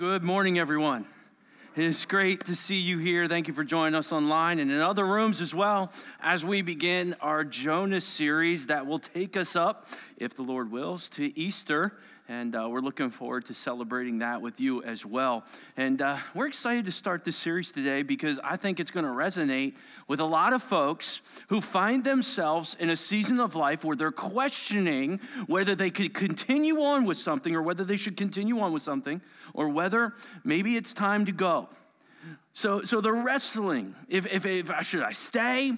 Good morning, everyone. It is great to see you here. Thank you for joining us online and in other rooms as well as we begin our Jonah series that will take us up, if the Lord wills, to Easter. And uh, we're looking forward to celebrating that with you as well. And uh, we're excited to start this series today because I think it's going to resonate with a lot of folks who find themselves in a season of life where they're questioning whether they could continue on with something or whether they should continue on with something or whether maybe it's time to go. So, so they're wrestling. If, if, if should I stay?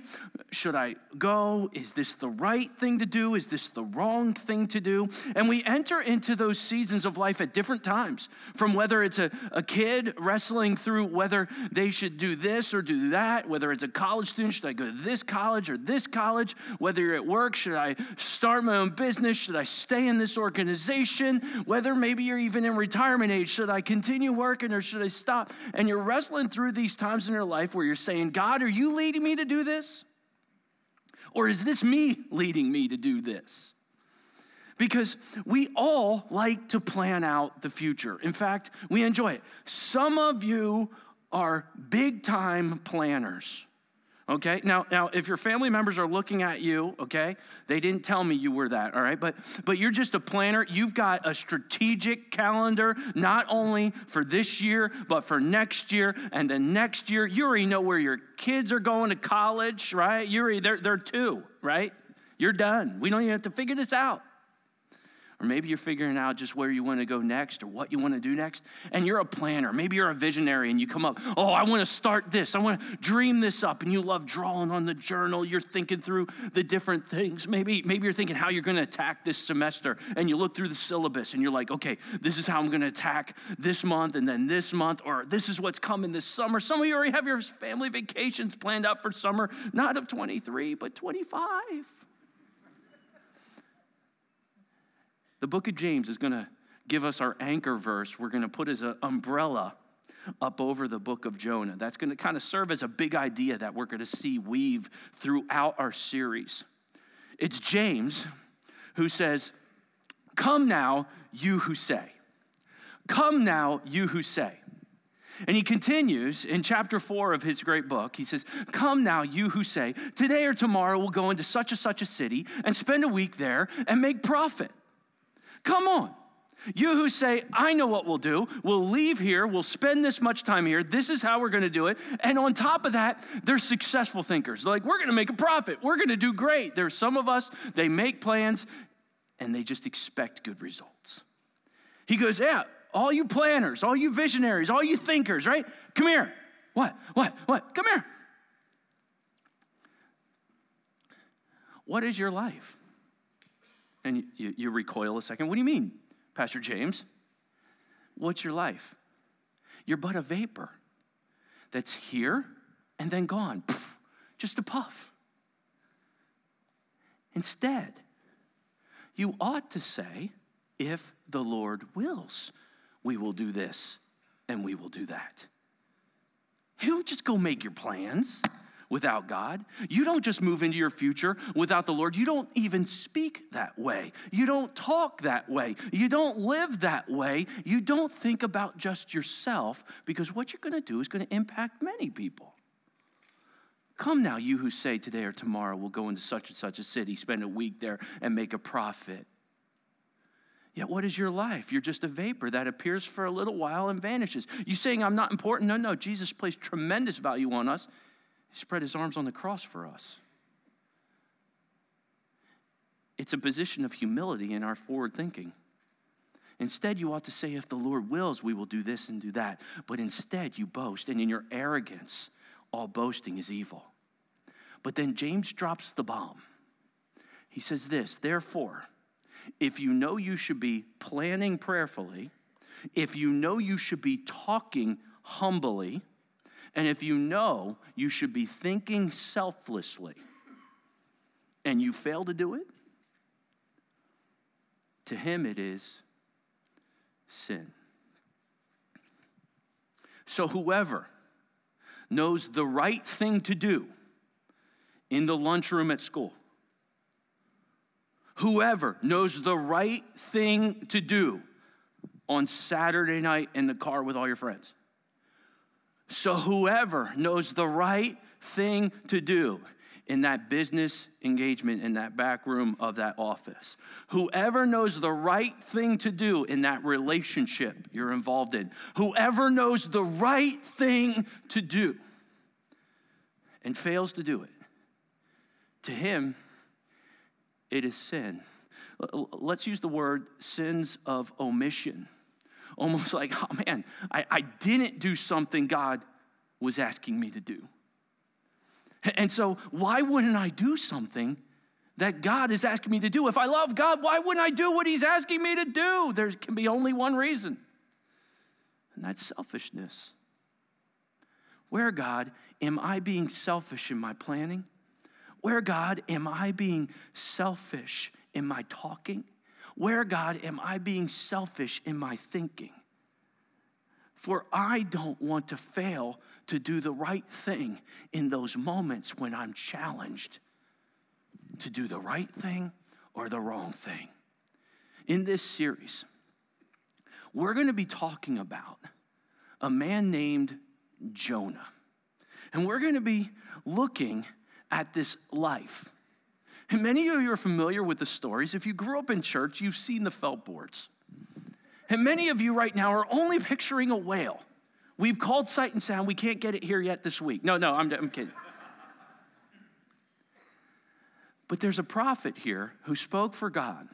Should I go? Is this the right thing to do? Is this the wrong thing to do? And we enter into those seasons of life at different times. From whether it's a, a kid wrestling through whether they should do this or do that, whether it's a college student, should I go to this college or this college? Whether you're at work, should I start my own business? Should I stay in this organization? Whether maybe you're even in retirement age, should I continue working or should I stop? And you're wrestling through through these times in your life where you're saying, God, are you leading me to do this? Or is this me leading me to do this? Because we all like to plan out the future. In fact, we enjoy it. Some of you are big time planners. Okay, now, now if your family members are looking at you, okay, they didn't tell me you were that, all right, but but you're just a planner. You've got a strategic calendar, not only for this year, but for next year and the next year. You already know where your kids are going to college, right? You're already, they're, they're two, right? You're done. We don't even have to figure this out. Or maybe you're figuring out just where you want to go next or what you want to do next. And you're a planner. Maybe you're a visionary and you come up, oh, I want to start this. I want to dream this up. And you love drawing on the journal. You're thinking through the different things. Maybe, maybe you're thinking how you're going to attack this semester. And you look through the syllabus and you're like, okay, this is how I'm going to attack this month and then this month, or this is what's coming this summer. Some of you already have your family vacations planned out for summer, not of 23, but 25. The book of James is going to give us our anchor verse. We're going to put as an umbrella up over the book of Jonah. That's going to kind of serve as a big idea that we're going to see weave throughout our series. It's James who says, Come now, you who say. Come now, you who say. And he continues in chapter four of his great book. He says, Come now, you who say, Today or tomorrow we'll go into such and such a city and spend a week there and make profit. Come on. You who say, I know what we'll do, we'll leave here, we'll spend this much time here, this is how we're gonna do it. And on top of that, they're successful thinkers. They're like, we're gonna make a profit, we're gonna do great. There's some of us, they make plans and they just expect good results. He goes, Yeah, all you planners, all you visionaries, all you thinkers, right? Come here. What? What? What? Come here. What is your life? And you, you, recoil a second. What do you mean, Pastor James? What's your life? You're but a vapor that's here and then gone, just a puff. Instead, you ought to say, if the Lord wills, we will do this and we will do that. You don't just go make your plans without God. You don't just move into your future without the Lord. You don't even speak that way. You don't talk that way. You don't live that way. You don't think about just yourself because what you're going to do is going to impact many people. Come now, you who say today or tomorrow we'll go into such and such a city, spend a week there, and make a profit. Yet, what is your life? You're just a vapor that appears for a little while and vanishes. You saying I'm not important? No, no. Jesus placed tremendous value on us. He spread his arms on the cross for us. It's a position of humility in our forward thinking. Instead, you ought to say, if the Lord wills, we will do this and do that. But instead, you boast, and in your arrogance, all boasting is evil. But then James drops the bomb. He says this, therefore, if you know you should be planning prayerfully, if you know you should be talking humbly, and if you know you should be thinking selflessly and you fail to do it, to him it is sin. So whoever knows the right thing to do in the lunchroom at school, whoever knows the right thing to do on Saturday night in the car with all your friends. So, whoever knows the right thing to do in that business engagement in that back room of that office, whoever knows the right thing to do in that relationship you're involved in, whoever knows the right thing to do and fails to do it, to him, it is sin. Let's use the word sins of omission. Almost like, oh man, I, I didn't do something God was asking me to do. And so, why wouldn't I do something that God is asking me to do? If I love God, why wouldn't I do what He's asking me to do? There can be only one reason, and that's selfishness. Where, God, am I being selfish in my planning? Where, God, am I being selfish in my talking? Where, God, am I being selfish in my thinking? For I don't want to fail to do the right thing in those moments when I'm challenged to do the right thing or the wrong thing. In this series, we're going to be talking about a man named Jonah. And we're going to be looking at this life. And many of you are familiar with the stories. If you grew up in church, you've seen the felt boards. And many of you right now are only picturing a whale We've called Sight and Sound. We can't get it here yet this week. No, no, I'm, I'm kidding. But there's a prophet here who spoke for God.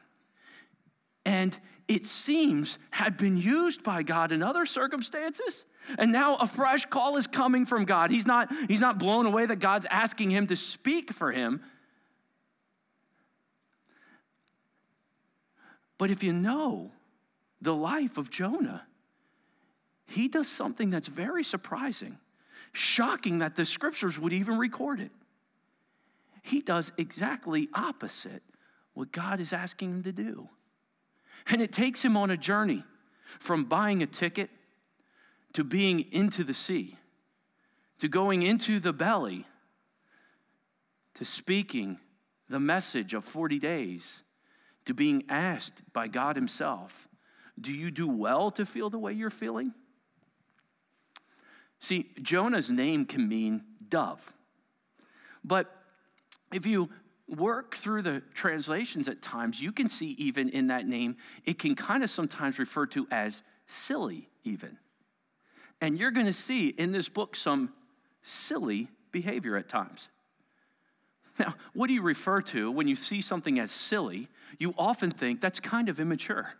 And it seems had been used by God in other circumstances. And now a fresh call is coming from God. He's not, he's not blown away that God's asking him to speak for him. But if you know the life of Jonah, he does something that's very surprising, shocking that the scriptures would even record it. He does exactly opposite what God is asking him to do. And it takes him on a journey from buying a ticket to being into the sea, to going into the belly, to speaking the message of 40 days, to being asked by God Himself, Do you do well to feel the way you're feeling? See, Jonah's name can mean dove. But if you work through the translations at times, you can see even in that name, it can kind of sometimes refer to as silly, even. And you're going to see in this book some silly behavior at times. Now, what do you refer to when you see something as silly? You often think that's kind of immature.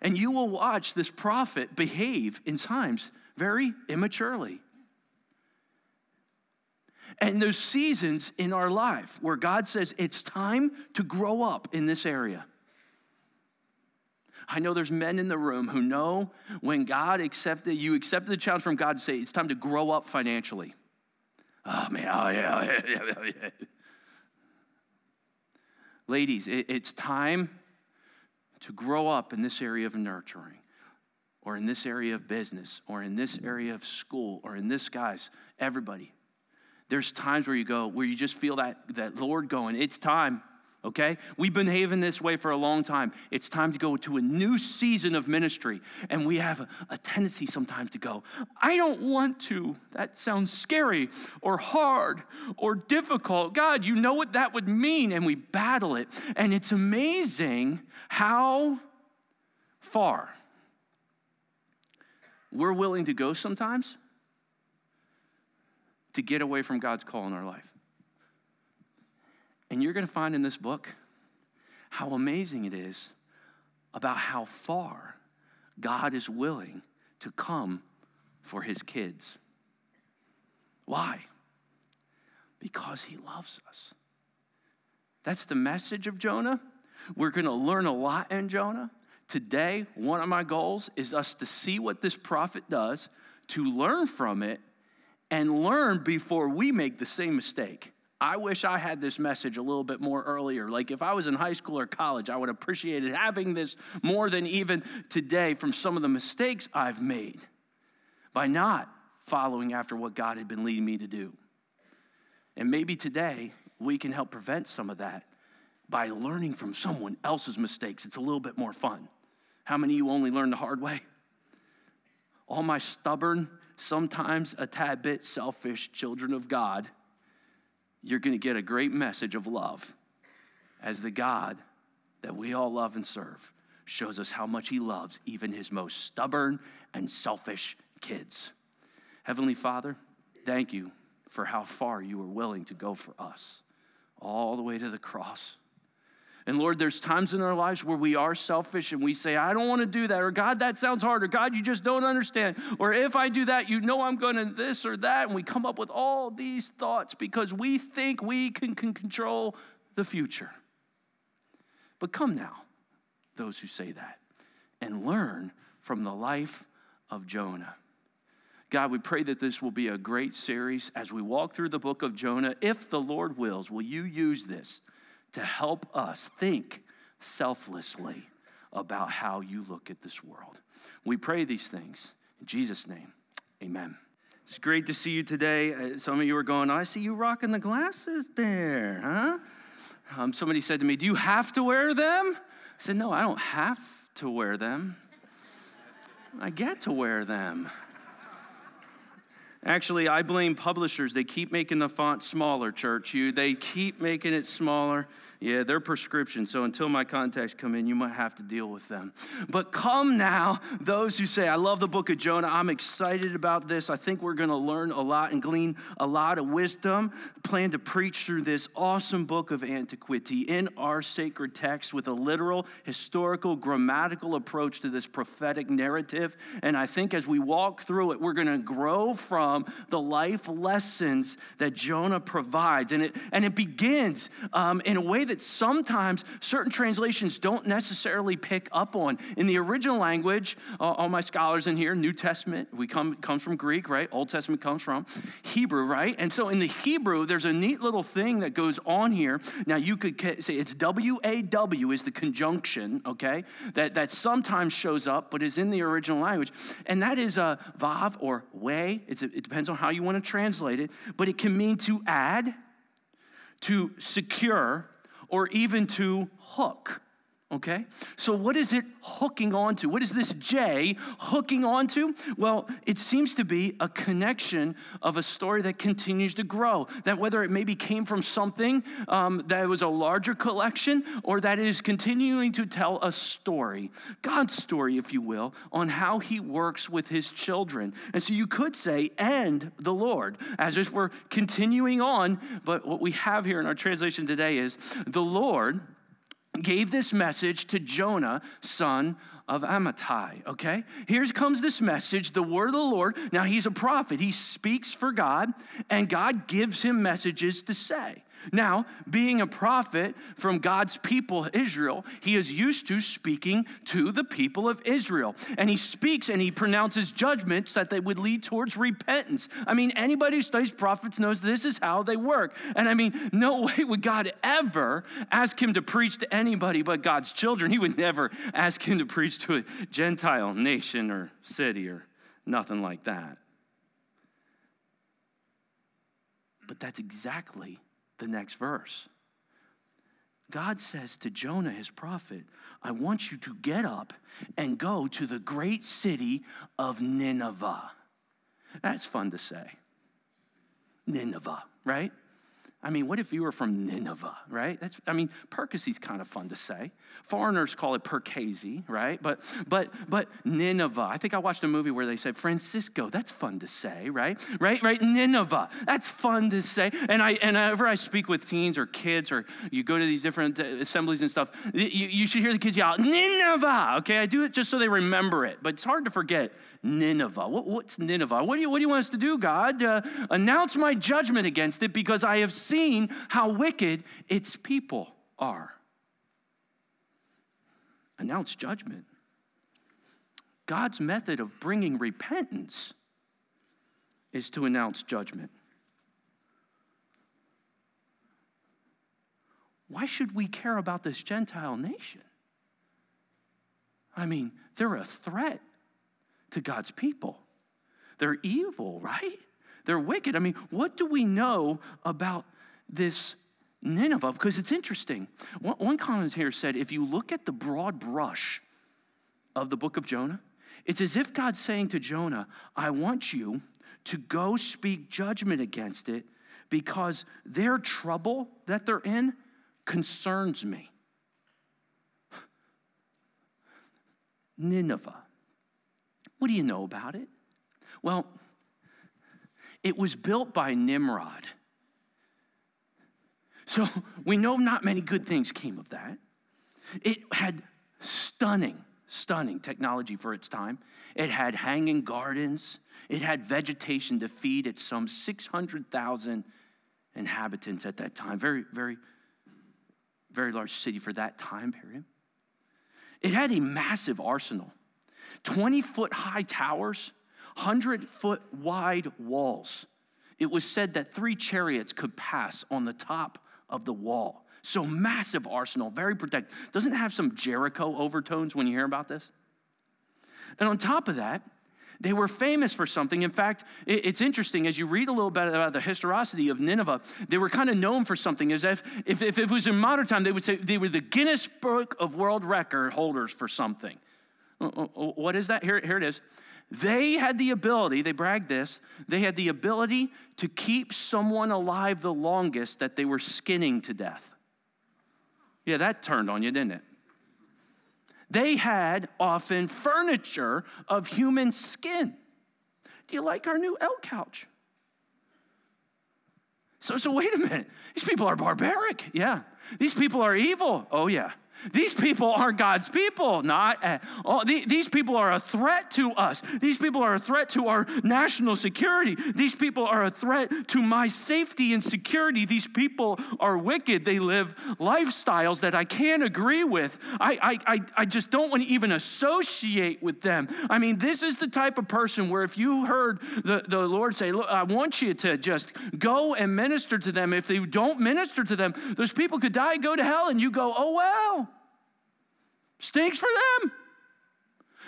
And you will watch this prophet behave in times very immaturely. And there's seasons in our life where God says it's time to grow up in this area. I know there's men in the room who know when God accepted, you accepted the challenge from God to say it's time to grow up financially. Oh man, oh yeah, oh, yeah, yeah, yeah. Ladies, it, it's time to grow up in this area of nurturing or in this area of business or in this area of school or in this guys everybody. There's times where you go where you just feel that that lord going it's time okay? We've been behaving this way for a long time. It's time to go to a new season of ministry. And we have a, a tendency sometimes to go i don't want to. That sounds scary or hard or difficult. God you know what that would mean. And we battle it. And it's amazing how far we're willing to go sometimes to get away from God's call in our life. And you're going to find in this book how amazing it is about how far God is willing to come for his kids. Why? Because he loves us. That's the message of Jonah. We're going to learn a lot in Jonah. Today, one of my goals is us to see what this prophet does, to learn from it, and learn before we make the same mistake. I wish I had this message a little bit more earlier. Like if I was in high school or college, I would have appreciated having this more than even today from some of the mistakes I've made by not following after what God had been leading me to do. And maybe today we can help prevent some of that by learning from someone else's mistakes. It's a little bit more fun. How many of you only learned the hard way? All my stubborn, sometimes a tad bit selfish children of God, you're going to get a great message of love as the God that we all love and serve shows us how much he loves even his most stubborn and selfish kids. Heavenly Father, thank you for how far you were willing to go for us, all the way to the cross. And Lord, there's times in our lives where we are selfish and we say, I don't want to do that, or God, that sounds hard, or God, you just don't understand, or if I do that, you know I'm going to this or that. And we come up with all these thoughts because we think we can, can control the future. But come now, those who say that, and learn from the life of Jonah. God, we pray that this will be a great series as we walk through the book of Jonah. If the Lord wills, will you use this to help us think selflessly about how you look at this world? We pray these things in Jesus' name. Amen. It's great to see you today. Uh, some of you are going, I see you rocking the glasses there, huh? Um, somebody said to me, Do you have to wear them? I said, No, I don't have to wear them. I get to wear them. Actually, I blame publishers. They keep making the font smaller, church. You, they keep making it smaller. Yeah, they're prescription. So until my contacts come in, you might have to deal with them. But come now, those who say, I love the book of Jonah. I'm excited about this. I think we're going to learn a lot and glean a lot of wisdom. Plan to preach through this awesome book of antiquity in our sacred text with a literal, historical, grammatical approach to this prophetic narrative. And I think as we walk through it, we're going to grow from the life lessons that Jonah provides. And it, and it begins um, in a way that sometimes certain translations don't necessarily pick up on. In the original language, uh, all my scholars in here, New Testament, we come comes from Greek, right? Old Testament comes from Hebrew, right? And so in the Hebrew, there's a neat little thing that goes on here. Now you could say it's W A W is the conjunction, okay? That that sometimes shows up, but is in the original language, and that is a vav or way. It's a, it depends on how you want to translate it, but it can mean to add, to secure, or even to hook. Okay? So, what is it hooking onto? What is this J hooking onto? Well, it seems to be a connection of a story that continues to grow. That whether it maybe came from something um, that was a larger collection or that is continuing to tell a story, God's story, if you will, on how he works with his children. And so you could say, and the Lord, as if we're continuing on. But what we have here in our translation today is the Lord gave this message to Jonah, son of Amittai, okay? Here comes this message, the word of the Lord. Now, he's a prophet. He speaks for God, and God gives him messages to say. Now, being a prophet from God's people, Israel, he is used to speaking to the people of Israel. And he speaks and he pronounces judgments that they would lead towards repentance. I mean, anybody who studies prophets knows this is how they work. And I mean, no way would God ever ask him to preach to anybody but God's children. He would never ask him to preach to a Gentile nation or city or nothing like that. But that's exactly the next verse. God says to Jonah, his prophet, I want you to get up and go to the great city of Nineveh. That's fun to say. Nineveh, right? I mean, what if you were from Nineveh, right? That's, I mean, Percy's kind of fun to say. Foreigners call it Percasey, right? But, but, but Nineveh. I think I watched a movie where they said Francisco. That's fun to say, right? Right, right. Nineveh. That's fun to say. And I, and whenever I speak with teens or kids, or you go to these different uh, assemblies and stuff, you, you should hear the kids yell Nineveh. Okay, I do it just so they remember it, but it's hard to forget Nineveh. What, what's Nineveh? What do, you, what do you want us to do, God? Uh, announce my judgment against it because I have seen how wicked its people are. Announce judgment. God's method of bringing repentance is to announce judgment. Why should we care about this Gentile nation? I mean, they're a threat to God's people. They're evil, right? They're wicked. I mean, what do we know about this Nineveh? Because it's interesting. One, commentator said if you look at the broad brush of the book of Jonah, it's as if God's saying to Jonah, I want you to go speak judgment against it because their trouble that they're in concerns me. Nineveh. What do you know about it? Well, it was built by Nimrod. So we know not many good things came of that. It had stunning, stunning technology for its time. It had hanging gardens, it had vegetation to feed its some 600,000 inhabitants at that time. Very, very, very large city for that time period. It had a massive arsenal 20 foot high towers, 100 foot wide walls. It was said that three chariots could pass on the top of the wall. So massive arsenal, very protected. Doesn't have some Jericho overtones when you hear about this? And on top of that, they were famous for something. In fact, it's interesting as you read a little bit about the historicity of Nineveh, they were kind of known for something. As if, if, if it was in modern time, they would say they were the Guinness Book of World Record holders for something. Uh, uh, uh, what is that? Here, here it is. They had the ability, they bragged this, they had the ability to keep someone alive the longest that they were skinning to death. Yeah, that turned on you, didn't it? They had often furniture of human skin. Do you like our new L couch? So, so wait a minute. These people are barbaric. Yeah. These people are evil. Oh, yeah. These people are God's people, not uh, oh, the, these people are a threat to us. These people are a threat to our national security. These people are a threat to my safety and security. These people are wicked. They live lifestyles that I can't agree with. I, I, I, I just don't want to even associate with them. I mean, this is the type of person where if you heard the, the Lord say, Look, I want you to just go and minister to them. If you don't minister to them, those people could die, go to hell, and you go, oh, well. Stinks for them.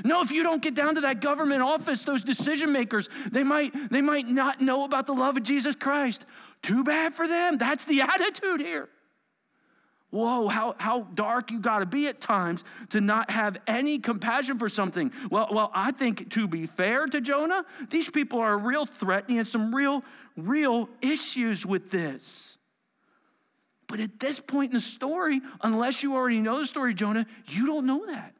No, if you don't get down to that government office, those decision makers, they might, they might not know about the love of Jesus Christ. Too bad for them. That's the attitude here. Whoa, how, how dark you got to be at times to not have any compassion for something. Well, well, I think to be fair to Jonah, these people are a real threat and he has some real, real issues with this. But at this point in the story, unless you already know the story, Jonah, you don't know that.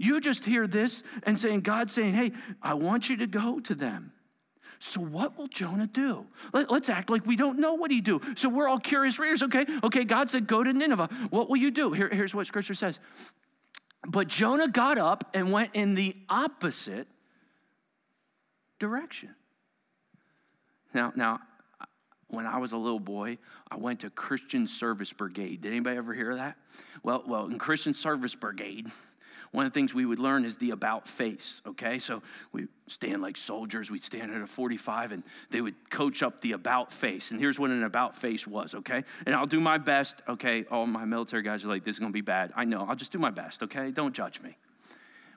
You just hear this and saying, God saying, hey, I want you to go to them. So what will Jonah do? Let, us act like we don't know what he do. So we're all curious readers. Okay, okay. God said, go to Nineveh. What will you do? Here, here's what Scripture says. But Jonah got up and went in the opposite direction. Now, now when I was a little boy, I went to Christian Service Brigade. Did anybody ever hear that? Well, well, in Christian Service Brigade, one of the things we would learn is the about face, okay? So we stand like soldiers, we'd stand at a 45 and they would coach up the about face. And here's what an about face was, okay? And I'll do my best, okay? All my military guys are like, this is gonna be bad. I know, I'll just do my best, okay? Don't judge me.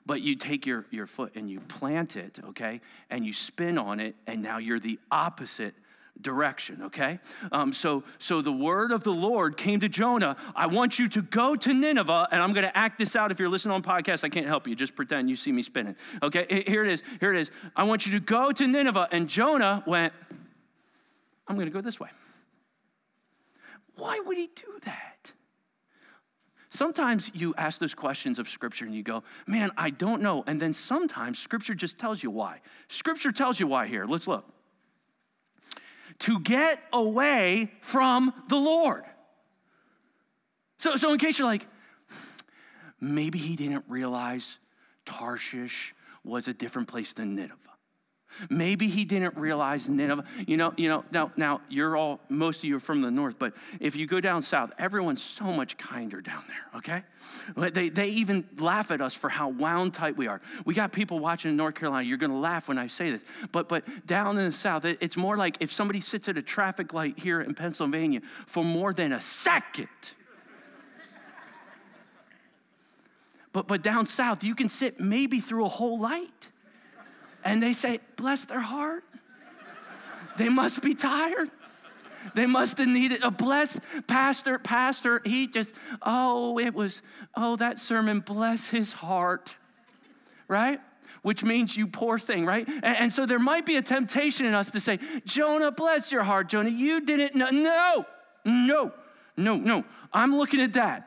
But you take your, your foot and you plant it, okay? And you spin on it, and now you're the opposite direction okay? Um, so so the word of the lord came to jonah i want you to go to nineveh and i'm going to act this out. If you're listening on podcast i can't help you. Just pretend you see me spinning. Okay here it is here it is. I want you to go to nineveh. And jonah went i'm going to go this way. Why would he do that? Sometimes you ask those questions of Scripture and you go, man, I don't know. And then sometimes Scripture just tells you why. Scripture tells you why here. Let's look to get away from the Lord. So, so in case you're like, maybe he didn't realize Tarshish was a different place than Nineveh. Maybe he didn't realize Nineveh. You know, you know, now, now you're all, most of you are from the north, but if you go down south, everyone's so much kinder down there, okay? They, they even laugh at us for how wound tight we are. We got people watching in North Carolina. You're gonna laugh when I say this, but, but down in the south, it's more like if somebody sits at a traffic light here in Pennsylvania for more than a second. but, but down south, you can sit maybe through a whole light and they say, bless their heart. They must be tired. They must have needed a bless pastor, pastor. He just, oh, it was, oh, that sermon, bless his heart. right? Which means you poor thing, right? And, and so there might be a temptation in us to say, Jonah, bless your heart, Jonah, you didn't know. No, no, no, no. I'm looking at that.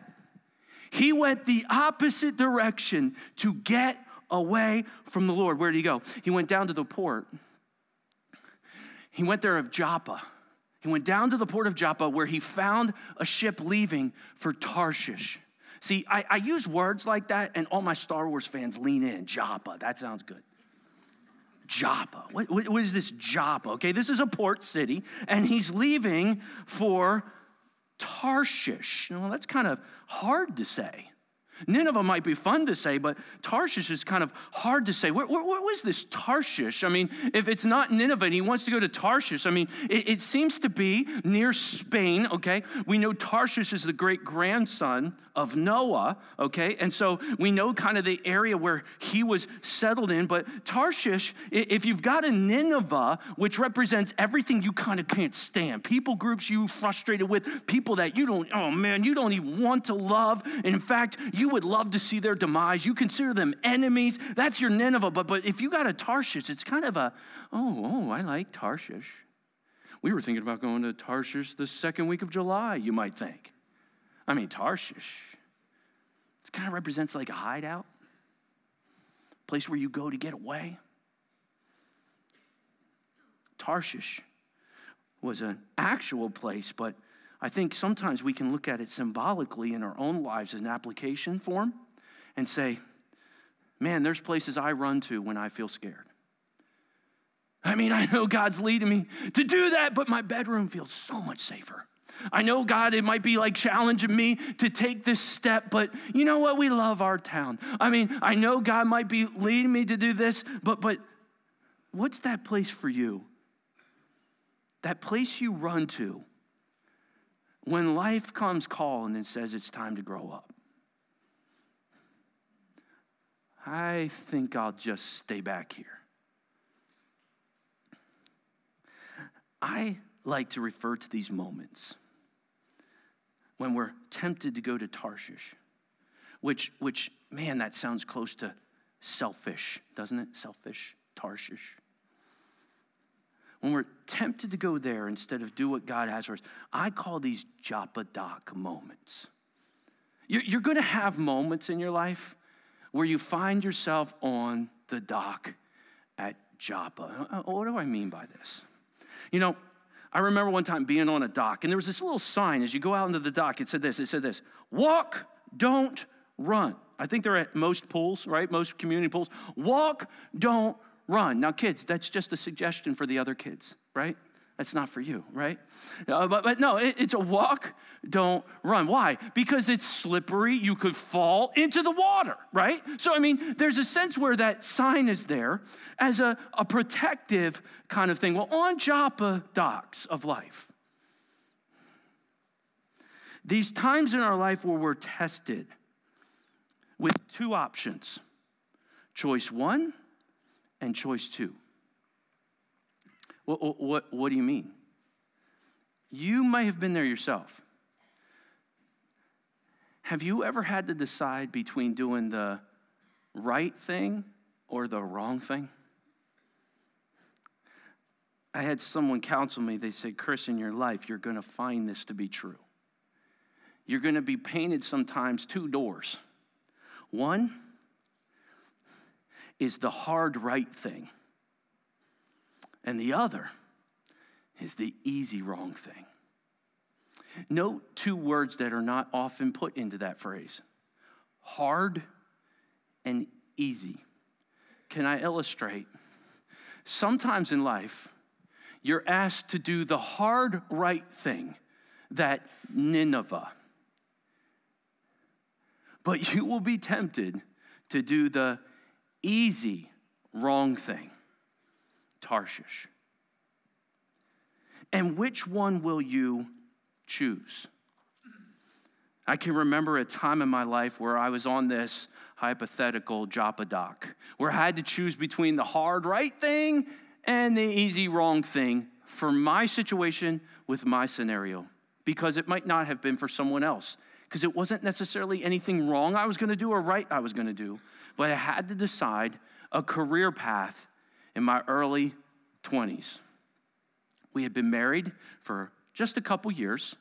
He went the opposite direction to get away from the Lord. Where did he go? He went down to the port. He went there of Joppa. He went down to the port of Joppa where he found a ship leaving for Tarshish. See, I, I use words like that, and all my Star Wars fans lean in. Joppa, that sounds good. Joppa. What, what is this Joppa? Okay, this is a port city, and he's leaving for Tarshish. That's kind of hard to say. Nineveh might be fun to say, but Tarshish is kind of hard to say. Where, where, where was this Tarshish? I mean, if it's not Nineveh and he wants to go to Tarshish, I mean, it, it seems to be near Spain, okay? We know Tarshish is the great grandson of Noah, okay? And so we know kind of the area where he was settled in. But Tarshish, if you've got a Nineveh, which represents everything you kind of can't stand, people groups you frustrated with, people that you don't, oh man, you don't even want to love. And in fact, you would love to see their demise. You consider them enemies. That's your Nineveh. But, but if you got a Tarshish, it's kind of a, oh, oh, I like Tarshish. We were thinking about going to Tarshish the second week of July, you might think. I mean, Tarshish. It kind of represents like a hideout, place where you go to get away. Tarshish was an actual place, but I think sometimes we can look at it symbolically in our own lives an application form and say, man, there's places I run to when I feel scared. I mean, I know God's leading me to do that, but my bedroom feels so much safer. I know God, it might be like challenging me to take this step, but you know what? We love our town. I mean, I know God might be leading me to do this, but but what's that place for you? That place you run to when life comes calling and says it's time to grow up, I think I'll just stay back here. I like to refer to these moments when we're tempted to go to Tarshish, which, which man, that sounds close to selfish, doesn't it? Selfish, Tarshish when we're tempted to go there instead of do what God has for us, I call these Joppa Dock moments. You're going to have moments in your life where you find yourself on the dock at Joppa. Uh, uh, what do I mean by this? You know, I remember one time being on a dock, and there was this little sign as you go out into the dock. It said this it said this walk, don't run. I think they're at most pools, right? Most community pools. Walk, don't run. Now, kids, that's just a suggestion for the other kids, right? That's not for you, right? Uh, but, but no, it, it's a walk, don't run. Why? Because it's slippery. You could fall into the water, right? So, I mean, there's a sense where that sign is there as a, a protective kind of thing. Well, on Joppa docks of life, these times in our life where we're tested with two options choice one, and choice two. What, what, what do you mean? You may have been there yourself. Have you ever had to decide between doing the right thing or the wrong thing? I had someone counsel me. They said, Chris, in your life, you're going to find this to be true. You're going to be painted sometimes two doors. One, is the hard right thing, and the other is the easy wrong thing. Note two words that are not often put into that phrase hard and easy. Can I illustrate? Sometimes in life, you're asked to do the hard right thing, that Nineveh. But you will be tempted to do the easy wrong thing Tarshish. And which one will you choose? I can remember a time in my life where I was on this hypothetical Joppa dock, where I had to choose between the hard right thing and the easy wrong thing for my situation with my scenario, because it might not have been for someone else because it wasn't necessarily anything wrong I was going to do or right I was going to do, but I had to decide a career path in my early 20s. We had been married for just a couple years,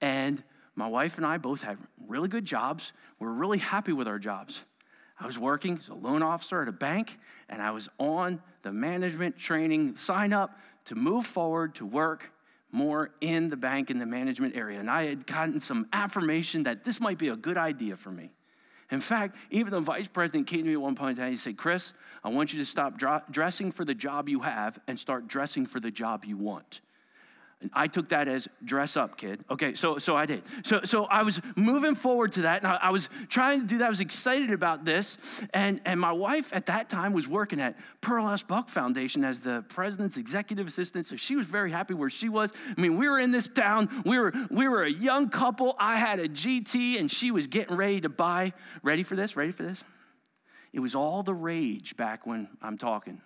and my wife and I both had really good jobs. We were really happy with our jobs. I was working as a loan officer at a bank, and I was on the management training sign up to move forward to work more in the bank in the management area. And I had gotten some affirmation that this might be a good idea for me. In fact, even the vice president came to me at one point in time. He said, Chris, I want you to stop dressing for the job you have and start dressing for the job you want. And I took that as dress up, kid. Okay, so so I did. So so I was moving forward to that, and I, I, was trying to do that. I was excited about this, and and my wife at that time was working at Pearl S. Buck Foundation as the president's executive assistant. So she was very happy where she was. I mean, we were in this town. We were we were a young couple. I had a GT, and she was getting ready to buy. Ready for this? Ready for this? It was all the rage back when I'm talking.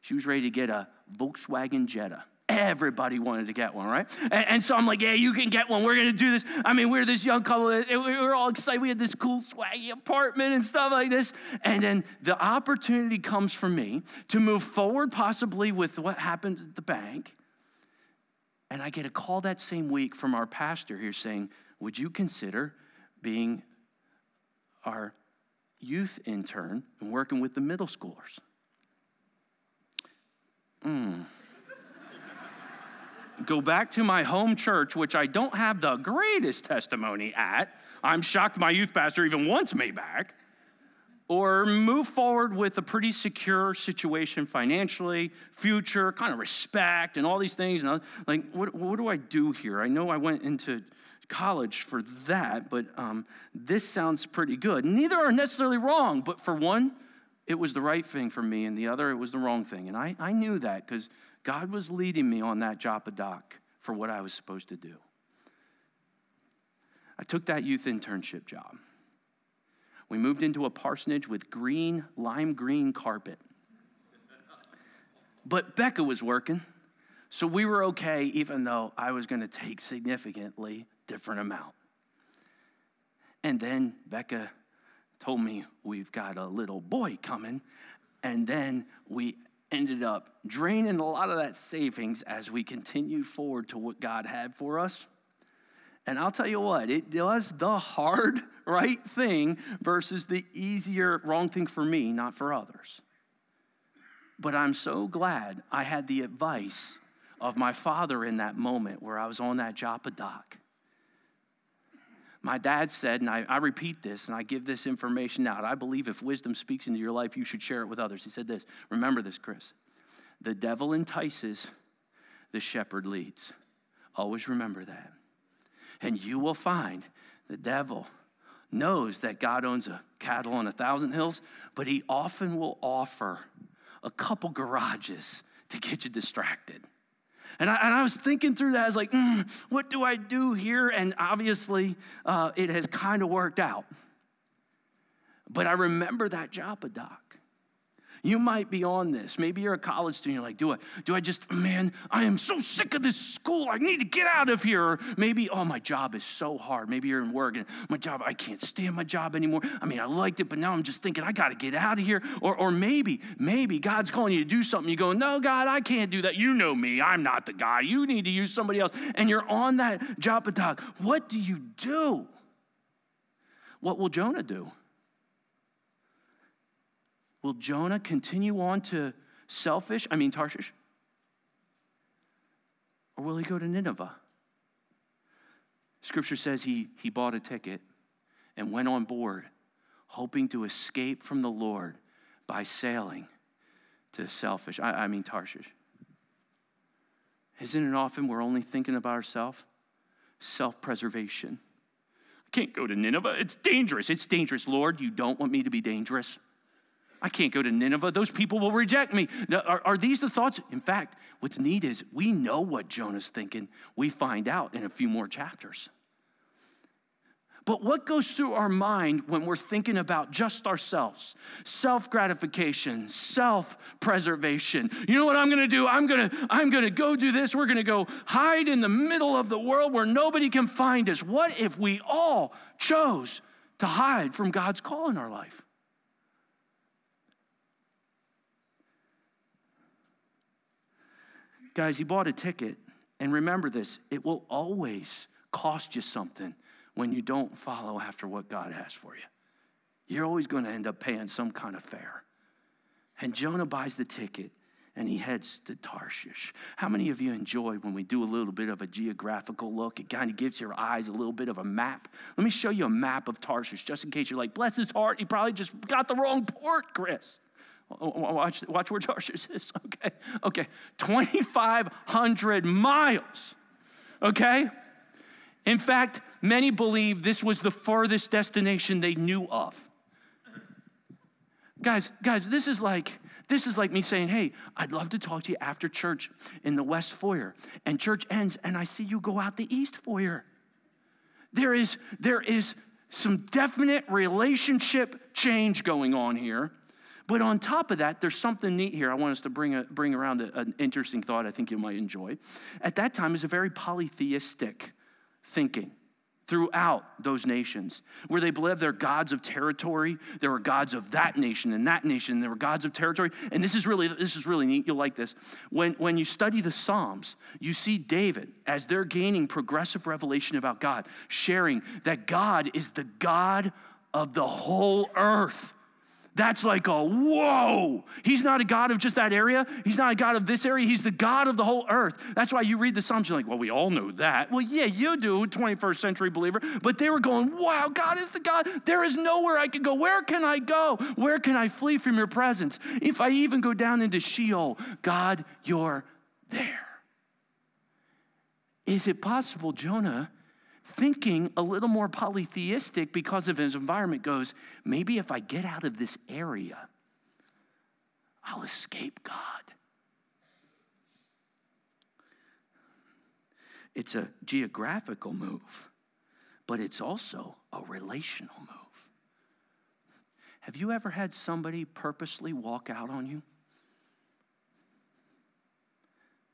She was ready to get a Volkswagen Jetta. Everybody wanted to get one, right? And, and, so I'm like, yeah, you can get one. We're gonna do this. I mean, we're this young couple. We were all excited. We had this cool swaggy apartment and stuff like this. And then the opportunity comes for me to move forward, possibly with what happens at the bank. And I get a call that same week from our pastor here saying, would you consider being our youth intern and working with the middle schoolers? Hmm go back to my home church, which I don't have the greatest testimony at. I'm shocked my youth pastor even wants me back. Or move forward with a pretty secure situation financially, future, kind of respect, and all these things. And like, what, what do I do here? I know I went into college for that, but um, this sounds pretty good. Neither are necessarily wrong, but for one, it was the right thing for me, and the other, it was the wrong thing. And I, I knew that because God was leading me on that Joppa dock for what I was supposed to do. I took that youth internship job. We moved into a parsonage with green, lime green carpet. But Becca was working, so we were okay, even though I was going to take significantly different amount. And then Becca told me we've got a little boy coming, and then we ended up draining a lot of that savings as we continued forward to what God had for us. And I'll tell you what, it does the hard right thing versus the easier wrong thing for me, not for others. But I'm so glad I had the advice of my father in that moment where I was on that Joppa dock. My dad said, and I, I, repeat this and I give this information out. I believe if wisdom speaks into your life, you should share it with others. He said this Remember this, Chris. The devil entices, the shepherd leads. Always remember that. And you will find the devil knows that God owns a cattle on a thousand hills, but he often will offer a couple garages to get you distracted. And I, and I, was thinking through that. I was like, mm, what do I do here? And obviously, uh, it has kind of worked out. But I remember that Joppa dock. You might be on this. Maybe you're a college student. You're like, do I, do I just, man, I am so sick of this school. I need to get out of here. Or maybe, oh, my job is so hard. Maybe you're in work and my job, I can't stand my job anymore. I mean, I liked it, but now I'm just thinking, I got to get out of here. Or, or maybe, maybe God's calling you to do something. You go, no, God, I can't do that. You know me. I'm not the guy. You need to use somebody else. And you're on that job. What do you do? What will Jonah do? Will Jonah continue on to selfish, I mean Tarshish? Or will he go to Nineveh? Scripture says he, he bought a ticket and went on board, hoping to escape from the Lord by sailing to selfish, I, I mean Tarshish. Isn't it often we're only thinking about ourselves? Self preservation. I can't go to Nineveh. It's dangerous. It's dangerous. Lord, you don't want me to be dangerous. I can't go to Nineveh. Those people will reject me. Are, are, these the thoughts? In fact, what's neat is we know what Jonah's thinking. We find out in a few more chapters. But what goes through our mind when we're thinking about just ourselves? Self gratification, self preservation. You know what I'm gonna do? I'm gonna, I'm gonna go do this. We're gonna go hide in the middle of the world where nobody can find us. What if we all chose to hide from God's call in our life? Guys, you bought a ticket, and remember this it will always cost you something when you don't follow after what God has for you. You're always going to end up paying some kind of fare. And Jonah buys the ticket and he heads to Tarshish. How many of you enjoy when we do a little bit of a geographical look? It kind of gives your eyes a little bit of a map. Let me show you a map of Tarshish, just in case you're like, bless his heart, he probably just got the wrong port, Chris. Oh, oh, oh, watch, watch where Tarshish is. Okay, okay, 2,500 miles. Okay, in fact, many believe this was the furthest destination they knew of. Guys, guys, this is like this is like me saying, "Hey, I'd love to talk to you after church in the west foyer." And church ends and I see you go out the east foyer. There is there is some definite relationship change going on here. But on top of that, there's something neat here. I want us to bring, a, bring around a, an interesting thought I think you might enjoy. At that time, is a very polytheistic thinking throughout those nations where they believed they're gods of territory there were gods of that nation and that nation and there were gods of territory and this is really this is really neat you'll like this when when you study the psalms you see david as they're gaining progressive revelation about god sharing that god is the god of the whole earth that's like a whoa. He's not a God of just that area. He's not a God of this area. He's the God of the whole earth. That's why you read the Psalms, you're like, well, we all know that. Well, yeah, you do, 21st century believer. But they were going, wow, God is the God. There is nowhere I can go. Where can I go? Where can I flee from your presence? If I even go down into Sheol, God, you're there. Is it possible Jonah? Thinking a little more polytheistic because of his environment goes, maybe if I get out of this area, I'll escape God. It's a geographical move, but it's also a relational move. Have you ever had somebody purposely walk out on you?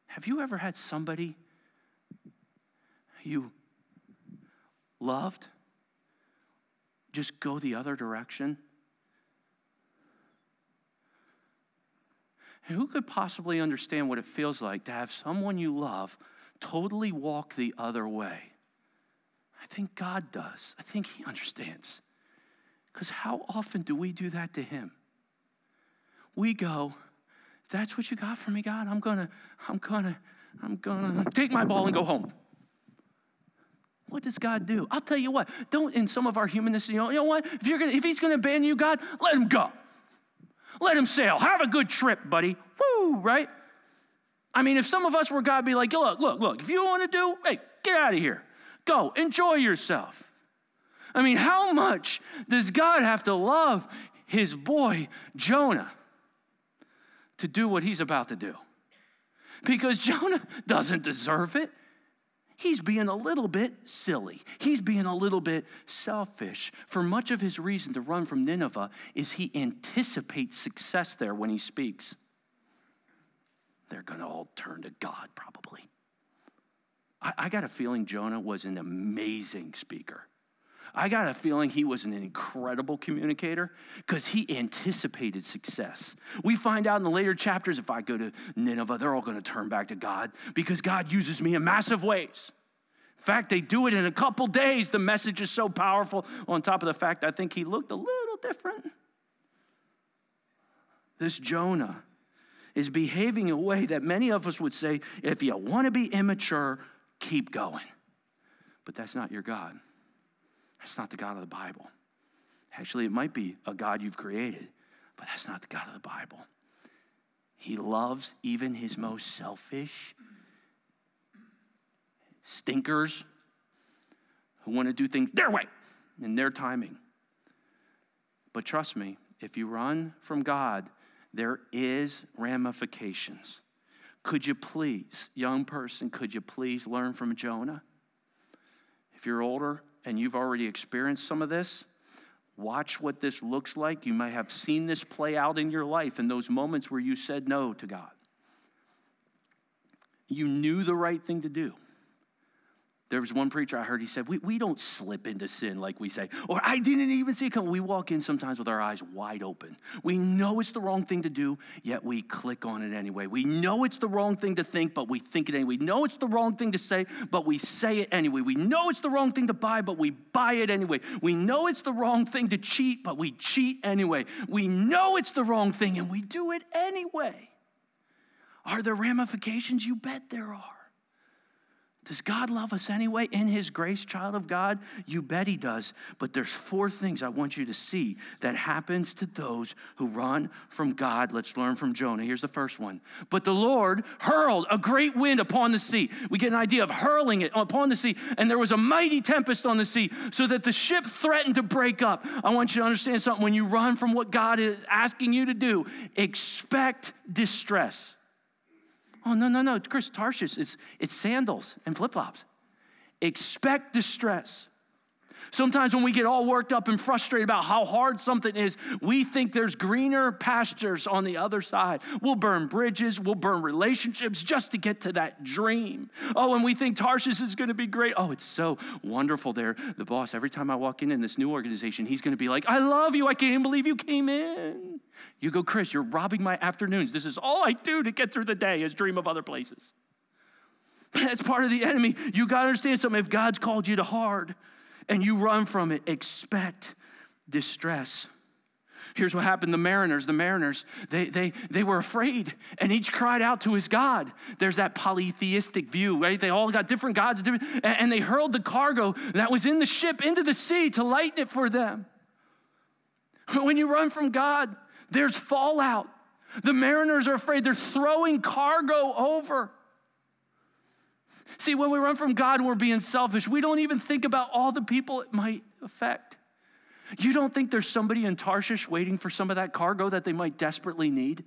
Have you ever had somebody you loved, just go the other direction? who could possibly understand what it feels like to have someone you love totally walk the other way? I think God does. I think He understands. Because how often do we do that to Him? We go, that's what you got for me, God. I'm gonna, I'm gonna, I'm gonna take my ball and go home. What does God do? I'll tell you what. Don't in some of our humanness, you know, you know what? If you're gonna, if He's gonna abandon you, God, let Him go. Let Him sail. Have a good trip, buddy. Woo, right? I mean, if some of us were God, be like, look, look, look. If you want to do, hey, get out of here. Go, enjoy yourself. I mean, how much does God have to love His boy Jonah to do what He's about to do? Because Jonah doesn't deserve it he's being a little bit silly. He's being a little bit selfish. For much of his reason to run from Nineveh is he anticipates success there when he speaks. They're going to all turn to God, probably. I, I got a feeling Jonah was an amazing speaker. I got a feeling he was an incredible communicator because he anticipated success. We find out in the later chapters if I go to Nineveh, they're all going to turn back to God because God uses me in massive ways. In fact, they do it in a couple days. The message is so powerful. On top of the fact, I think he looked a little different. This Jonah is behaving in a way that many of us would say if you want to be immature, keep going. But that's not your God. That's not the God of the Bible. Actually, it might be a God you've created, but that's not the God of the Bible. He loves even his most selfish stinkers who want to do things their way in their timing. But trust me, if you run from God, there is ramifications. Could you please, young person, could you please learn from Jonah? If you're older, and you've already experienced some of this, watch what this looks like. You might have seen this play out in your life in those moments where you said no to God. You knew the right thing to do. There was one preacher I heard, he said, we, we don't slip into sin like we say, or I didn't even see it come. We walk in sometimes with our eyes wide open. We know it's the wrong thing to do, yet we click on it anyway. We know it's the wrong thing to think, but we think it anyway. We know it's the wrong thing to say, but we say it anyway. We know it's the wrong thing to buy, but we buy it anyway. We know it's the wrong thing to cheat, but we cheat anyway. We know it's the wrong thing, and we do it anyway. Are there ramifications? You bet there are. Does God love us anyway? In His grace, child of God? You bet He does. But there's four things I want you to see that happens to those who run from God. Let's learn from Jonah. Here's the first one. But the Lord hurled a great wind upon the sea. We get an idea of hurling it upon the sea. And there was a mighty tempest on the sea, so that the ship threatened to break up. I want you to understand something. When you run from what God is asking you to do, expect distress. Oh, no, no, no. Chris Tarshish, it's, it's sandals and flip flops. Expect distress. Sometimes when we get all worked up and frustrated about how hard something is, we think there's greener pastures on the other side. We'll burn bridges, we'll burn relationships just to get to that dream. Oh, and we think Tarshish is going to be great. Oh, it's so wonderful there. The boss, every time I walk in in this new organization, he's going to be like, I love you. I can't believe you came in. You go, Chris, you're robbing my afternoons. This is all I do to get through the day is dream of other places. That's part of the enemy. You got to understand something. If God's called you to hard, and you run from it, expect distress. Here's what happened the mariners, the mariners, they, they, they were afraid and each cried out to his God. There's that polytheistic view, right? They all got different gods, different, and they hurled the cargo that was in the ship into the sea to lighten it for them. When you run from God, there's fallout. The mariners are afraid, they're throwing cargo over. See, when we run from God we're being selfish, we don't even think about all the people it might affect. You don't think there's somebody in Tarshish waiting for some of that cargo that they might desperately need?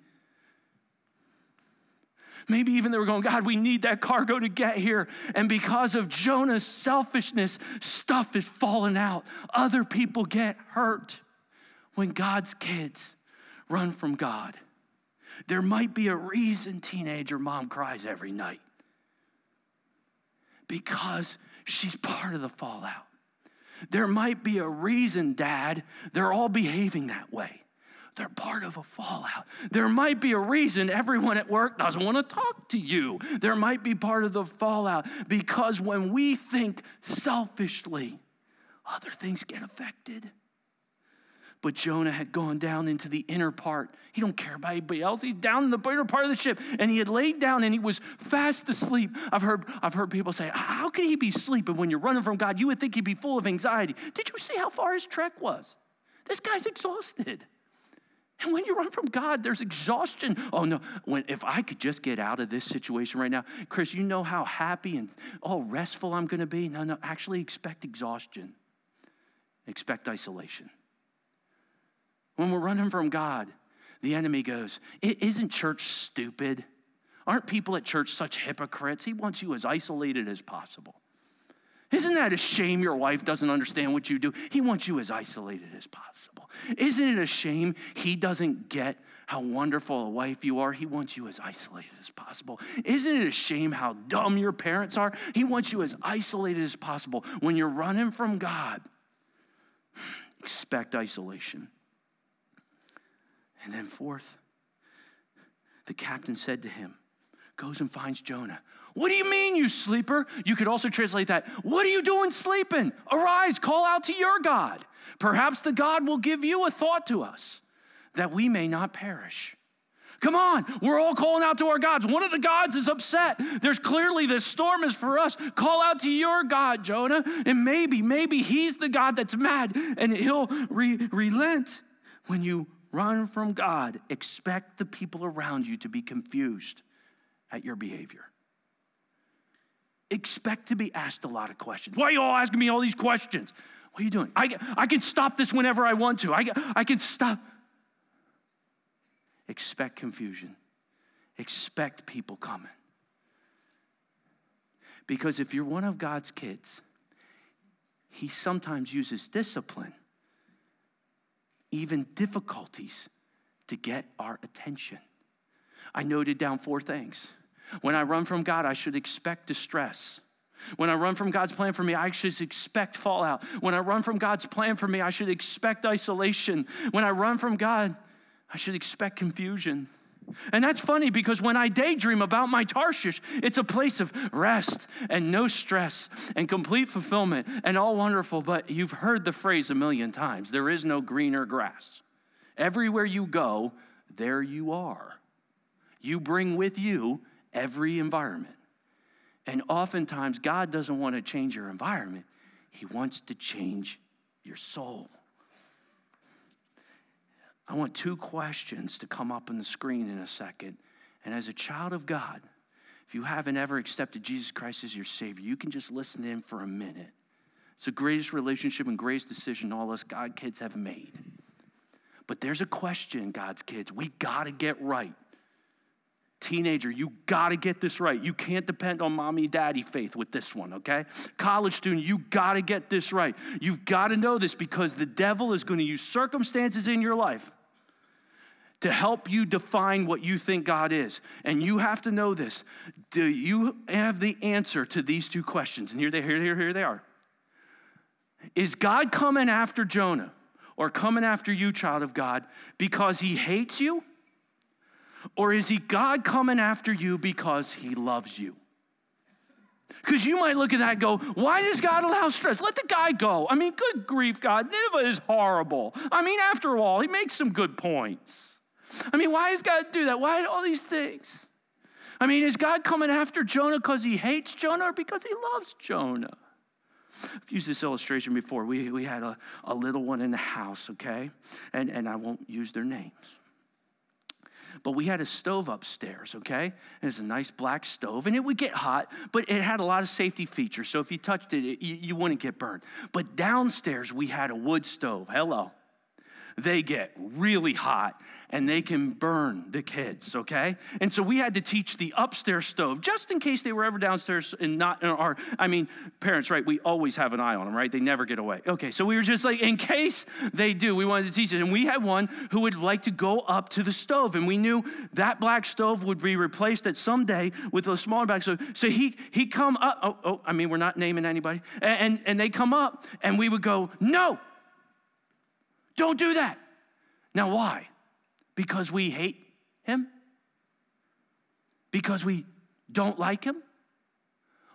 Maybe even they were going, God, we need that cargo to get here. And because of Jonah's selfishness, stuff is falling out. Other people get hurt when God's kids run from God. There might be a reason teenager mom cries every night because she's part of the fallout. There might be a reason, Dad, they're all behaving that way. They're part of a fallout. There might be a reason everyone at work doesn't want to talk to you. There might be part of the fallout because when we think selfishly, other things get affected. But Jonah had gone down into the inner part. He don't care about anybody else. He's down in the inner part of the ship, and he had laid down and he was fast asleep. I've heard, I've heard people say, "How can he be sleeping when you're running from God? You would think he'd be full of anxiety." Did you see how far his trek was? This guy's exhausted. And when you run from God, there's exhaustion. Oh no, when if I could just get out of this situation right now, Chris, you know how happy and all restful I'm gonna be? No, no, actually expect exhaustion. Expect isolation. When we're running from God, the enemy goes, Isn't church stupid? Aren't people at church such hypocrites? He wants you as isolated as possible. Isn't that a shame your wife doesn't understand what you do? He wants you as isolated as possible. Isn't it a shame he doesn't get how wonderful a wife you are? He wants you as isolated as possible. Isn't it a shame how dumb your parents are? He wants you as isolated as possible. When you're running from God, expect isolation. And then, fourth, the captain said to him, goes and finds Jonah. What do you mean, you sleeper? You could also translate that, What are you doing sleeping? Arise, call out to your God. Perhaps the God will give you a thought to us that we may not perish. Come on, we're all calling out to our gods. One of the gods is upset. There's clearly this storm is for us. Call out to your God, Jonah, and maybe, maybe he's the God that's mad and he'll re- relent when you run from God, expect the people around you to be confused at your behavior. Expect to be asked a lot of questions. Why are you all asking me all these questions? What are you doing? I, I can stop this whenever I want to. I, I can stop. Expect confusion. Expect people coming. Because if you're one of God's kids, he sometimes uses discipline, even difficulties, to get our attention. I noted down four things. When I run from God, I should expect distress. When I run from God's plan for me, I should expect fallout. When I run from God's plan for me, I should expect isolation. When I run from God, I should expect confusion. And that's funny because when I daydream about my Tarshish, it's a place of rest and no stress and complete fulfillment and all wonderful. But you've heard the phrase a million times there is no greener grass. Everywhere you go, there you are. You bring with you every environment. And oftentimes, God doesn't want to change your environment, He wants to change your soul. I want two questions to come up on the screen in a second. And as a child of God, if you haven't ever accepted Jesus Christ as your Savior, you can just listen Him for a minute. It's the greatest relationship and greatest decision all us God kids have made. But there's a question, God's kids, we got to get right. Teenager, you gotta get this right. You can't depend on mommy daddy faith with this one, okay? College student, you gotta get this right. You've gotta know this because the devil is gonna use circumstances in your life to help you define what you think God is. And you have to know this. Do you have the answer to these two questions? And here they, here, here, here they are. Is God coming after Jonah or coming after you, child of God, because he hates you? Or is he God coming after you because he loves you? Because you might look at that go, why does God allow stress? Let the guy go. I mean, good grief, God. Nineveh is horrible. I mean, after all, he makes some good points. I mean, why does God do that? Why all these things? I mean, is God coming after Jonah because he hates Jonah or because he loves Jonah? I've used this illustration before. We, we had a, a little one in the house, okay? And, and I won't use their names. But we had a stove upstairs, okay? And it's a nice black stove, and it would get hot, but it had a lot of safety features. So if you touched it, it you, you wouldn't get burned. But downstairs, we had a wood stove. Hello they get really hot and they can burn the kids, okay? And so we had to teach the upstairs stove just in case they were ever downstairs and not uh, in our, I mean, parents, right? We always have an eye on them, right? They never get away. Okay, so we were just like, in case they do, we wanted to teach it. And we had one who would like to go up to the stove, and we knew that black stove would be replaced at some day with a smaller black stove. So he he come up. Oh, oh I mean, we're not naming anybody, and, and and they come up, and we would go, no, don't do that. Now, why? Because we hate him? Because we don't like him?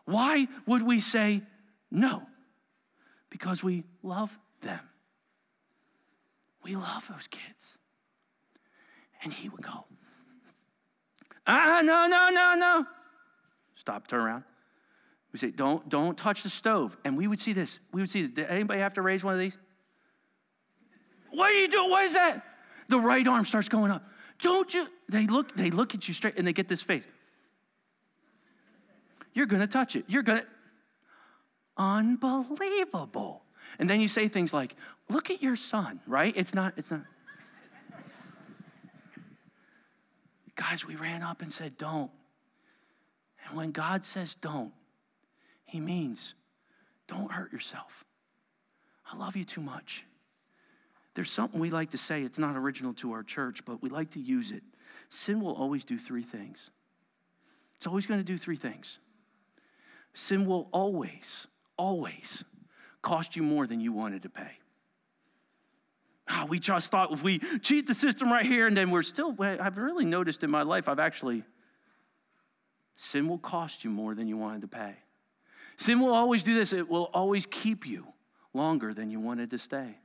Why would we say no? Because we love them. We love those kids. And he would go, ah, no, no, no, no. Stop, turn around. We say, don't, don't touch the stove. And we would see this. We would see this. Did anybody have to raise one of these? What are you doing? What is that? The right arm starts going up. Don't you? They look, they look at you straight and they get this face. You're gonna touch it. You're gonna. Unbelievable. And then you say things like, look at your son, right? It's not, it's not. Guys, we ran up and said, don't. And when God says don't, he means don't hurt yourself. I love you too much. There's something we like to say, it's not original to our church, but we like to use it. Sin will always do three things. It's always going to do three things. Sin will always, always cost you more than you wanted to pay. Oh, we just thought if we cheat the system right here, and then we're still, I've really noticed in my life, I've actually, sin will cost you more than you wanted to pay. Sin will always do this, it will always keep you longer than you wanted to stay.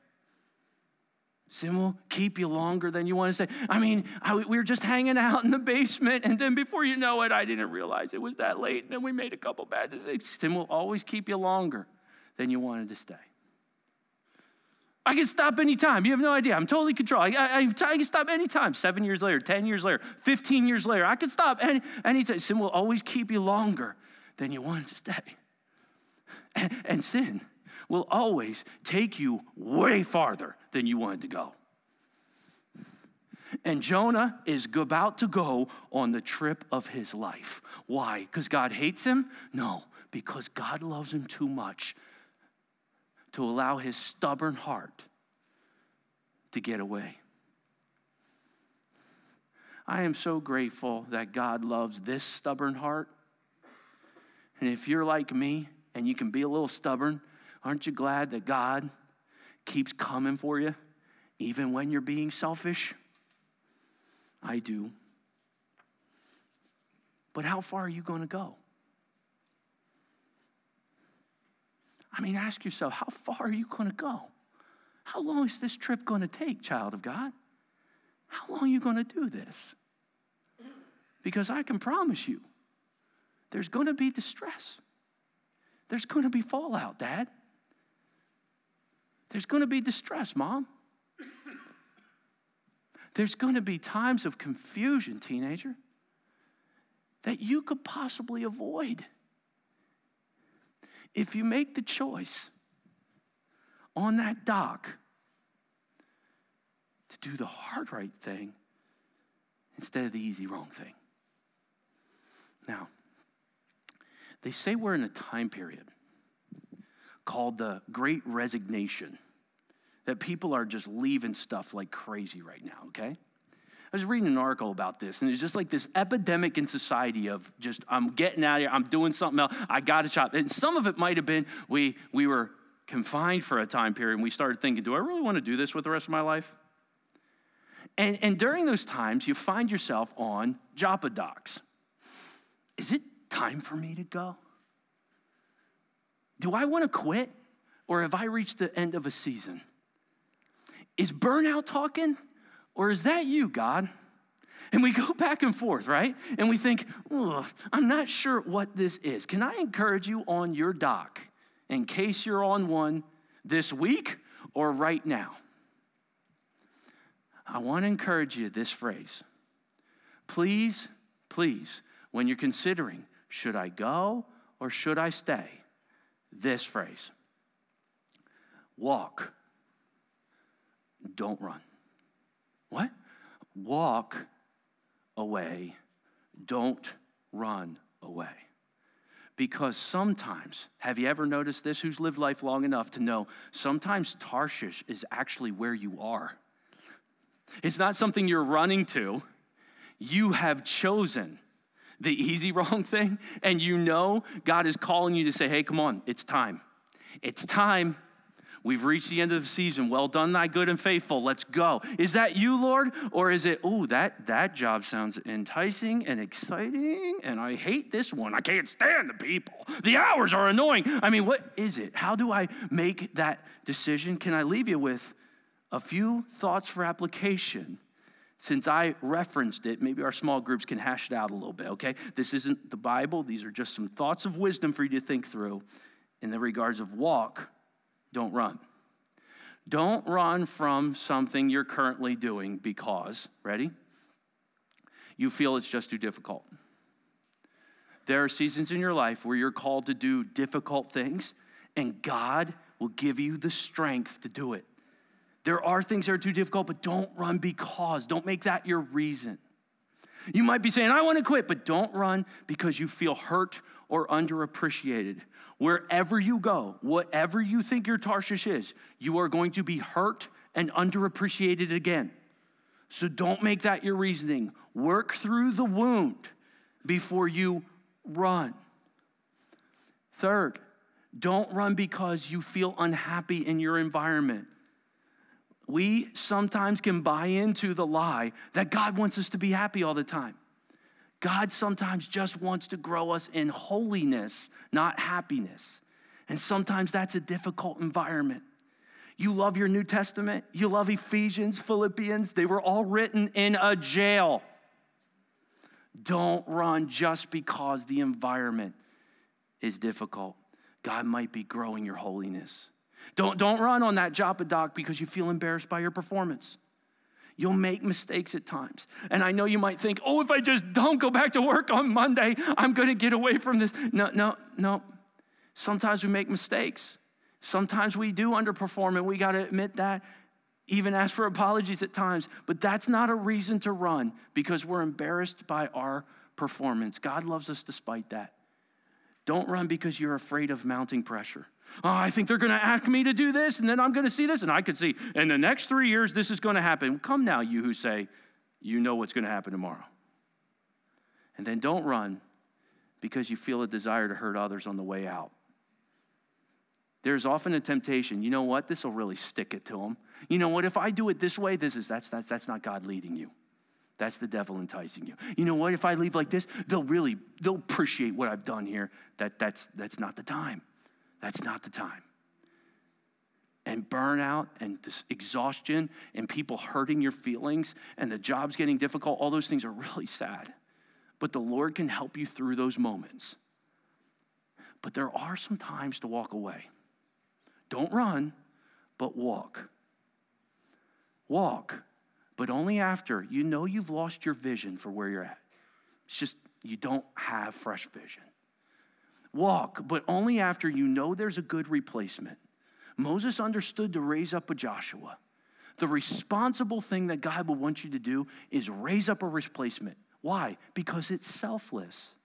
Sin will keep you longer than you want to say. I mean, I, we were just hanging out in the basement, and then before you know it, I didn't realize it was that late, and then we made a couple bad decisions. Sin will always keep you longer than you wanted to stay. I can stop anytime. You have no idea. I'm totally controlled. I, I, I, can stop anytime. Seven years later, 10 years later, 15 years later. I can stop any, anytime. Sin will always keep you longer than you wanted to stay. And, and sin will always take you way farther than you wanted to go. And Jonah is about to go on the trip of his life. Why? Because God hates him? No, because God loves him too much to allow his stubborn heart to get away. I am so grateful that God loves this stubborn heart. And if you're like me and you can be a little stubborn, aren't you glad that God keeps coming for you even when you're being selfish? I do. But how far are you going to go? I mean, ask yourself, how far are you going to go? How long is this trip going to take, child of God? How long are you going to do this? Because I can promise you, there's going to be distress. There's going to be fallout, Dad. There's going to be distress, Mom. There's going to be times of confusion, teenager, that you could possibly avoid if you make the choice on that dock to do the hard right thing instead of the easy wrong thing. Now, they say we're in a time period called the Great Resignation, that people are just leaving stuff like crazy right now, okay? I was reading an article about this, and it's just like this epidemic in society of just, I'm getting out of here, I'm doing something else, I got to shop. And some of it might have been we, we were confined for a time period, and we started thinking, do I really want to do this with the rest of my life? And, and during those times, you find yourself on Joppa. Is it time for me to go? Do I want to quit, or have I reached the end of a season? Is burnout talking? Or is that you, God? And we go back and forth, right? And we think, I'm not sure what this is. Can I encourage you on your dock in case you're on one this week or right now? I want to encourage you this phrase. Please, please, when you're considering, should I go or should I stay? This phrase walk, don't run. What? Walk away, don't run away. Because sometimes, have you ever noticed this? Who's lived life long enough to know sometimes Tarshish is actually where you are? It's not something you're running to, you have chosen the easy wrong thing, and you know God is calling you to say, hey, come on, it's time. It's time. We've reached the end of the season. Well done, thy good and faithful. Let's go. Is that you, Lord? Or is it, oh, that, that job sounds enticing and exciting, and I hate this one. I can't stand the people. The hours are annoying. I mean, what is it? How do I make that decision? Can I leave you with a few thoughts for application? Since I referenced it, maybe our small groups can hash it out a little bit, okay? This isn't the Bible. These are just some thoughts of wisdom for you to think through in the regards of walk don't run. Don't run from something you're currently doing because, ready? You feel it's just too difficult. There are seasons in your life where you're called to do difficult things, and God will give you the strength to do it. There are things that are too difficult, but don't run because. Don't make that your reason. You might be saying, I want to quit, but don't run because you feel hurt or underappreciated. Wherever you go, whatever you think your Tarshish is, you are going to be hurt and underappreciated again. So don't make that your reasoning. Work through the wound before you run. Third, don't run because you feel unhappy in your environment. We sometimes can buy into the lie that God wants us to be happy all the time. God sometimes just wants to grow us in holiness, not happiness. And sometimes that's a difficult environment. You love your New Testament, you love Ephesians, Philippians, they were all written in a jail. Don't run just because the environment is difficult. God might be growing your holiness. Don't, don't run on that Joppa dock because you feel embarrassed by your performance. You'll make mistakes at times. And I know you might think, oh, if I just don't go back to work on Monday, I'm going to get away from this. No, no, no. Sometimes we make mistakes. Sometimes we do underperform, and we got to admit that. Even ask for apologies at times. But that's not a reason to run because we're embarrassed by our performance. God loves us despite that. Don't run because you're afraid of mounting pressure. Oh, I think they're going to ask me to do this, and then I'm going to see this, and I could see in the next three years this is going to happen. Come now, you who say you know what's going to happen tomorrow. And then don't run because you feel a desire to hurt others on the way out. There's often a temptation. You know what? This will really stick it to them. You know what? If I do it this way, this is that's that's that's not God leading you. That's the devil enticing you. You know what? If I leave like this, they'll really they'll appreciate what I've done here. That that's that's not the time. That's not the time. And burnout and exhaustion and people hurting your feelings and the job's getting difficult, all those things are really sad. But the Lord can help you through those moments. But there are some times to walk away. Don't run, but walk. Walk, but only after you know you've lost your vision for where you're at. It's just you don't have fresh vision. Walk, but only after you know there's a good replacement. Moses understood to raise up a Joshua. The responsible thing that God will want you to do is raise up a replacement. Why? Because it's selfless.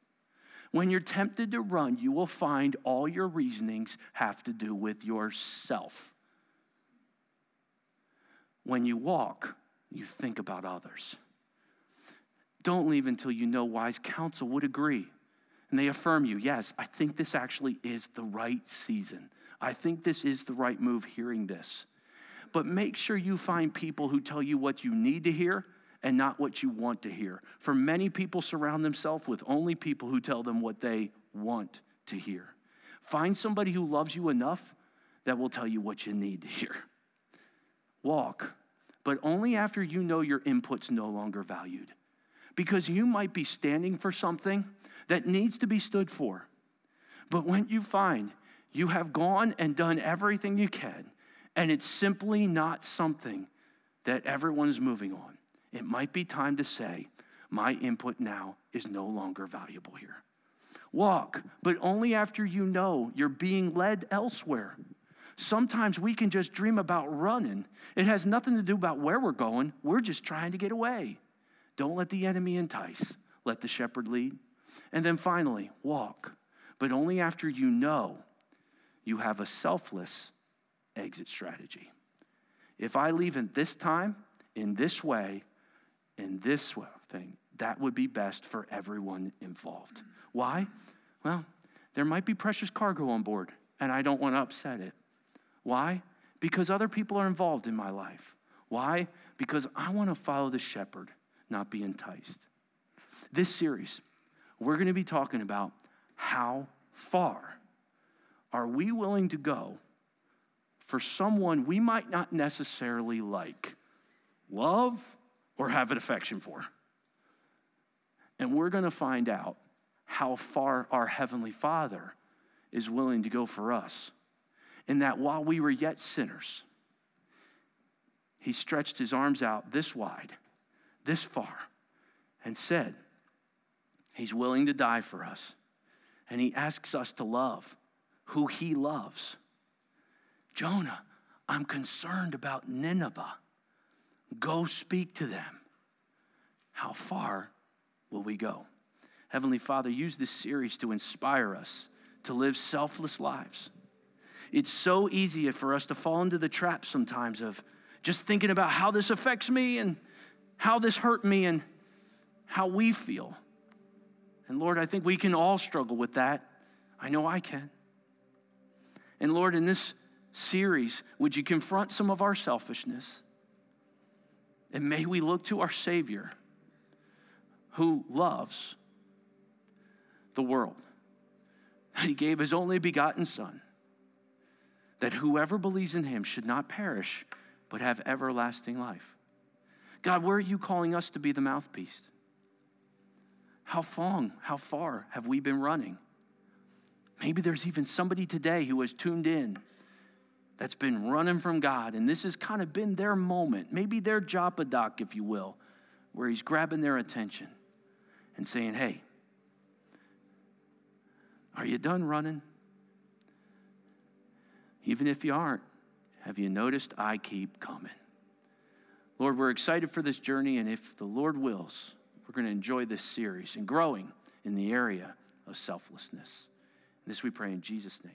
When you're tempted to run, you will find all your reasonings have to do with yourself. When you walk, you think about others. Don't leave until you know wise counsel would agree. And they affirm you, yes, I think this actually is the right season. I think this is the right move hearing this. But make sure you find people who tell you what you need to hear and not what you want to hear. For many people surround themselves with only people who tell them what they want to hear. Find somebody who loves you enough that will tell you what you need to hear. Walk, but only after you know your input's no longer valued. Because you might be standing for something that needs to be stood for. But when you find you have gone and done everything you can, and it's simply not something that everyone's moving on, it might be time to say, My input now is no longer valuable here. Walk, but only after you know you're being led elsewhere. Sometimes we can just dream about running. It has nothing to do about where we're going. We're just trying to get away. Don't let the enemy entice. Let the shepherd lead. And then finally, walk, but only after you know you have a selfless exit strategy. If I leave in this time, in this way, in this thing, that would be best for everyone involved. Why? Well, there might be precious cargo on board, and I don't want to upset it. Why? Because other people are involved in my life. Why? Because I want to follow the shepherd, not be enticed. This series, we're going to be talking about how far are we willing to go for someone we might not necessarily like, love, or have an affection for. And we're going to find out how far our Heavenly Father is willing to go for us. In that while we were yet sinners, He stretched His arms out this wide, this far, and said, He's willing to die for us. And He asks us to love who He loves. Jonah, I'm concerned about Nineveh. Go speak to them. How far will we go? Heavenly Father, use this series to inspire us to live selfless lives. It's so easy for us to fall into the trap sometimes of just thinking about how this affects me and how this hurt me and how we feel. And Lord, I think we can all struggle with that. I know I can. And Lord, in this series, would you confront some of our selfishness? And may we look to our Savior who loves the world. He gave his only begotten Son, that whoever believes in him should not perish, but have everlasting life. God, where are you calling us to be the mouthpiece? How long, how far have we been running? Maybe there's even somebody today who has tuned in that's been running from God, and this has kind of been their moment, maybe their Joppa dock, if you will, where He's grabbing their attention and saying, Hey, are you done running? Even if you aren't, have you noticed I keep coming? Lord, we're excited for this journey, and if the Lord wills, we're going to enjoy this series and growing in the area of selflessness. This we pray in Jesus' name.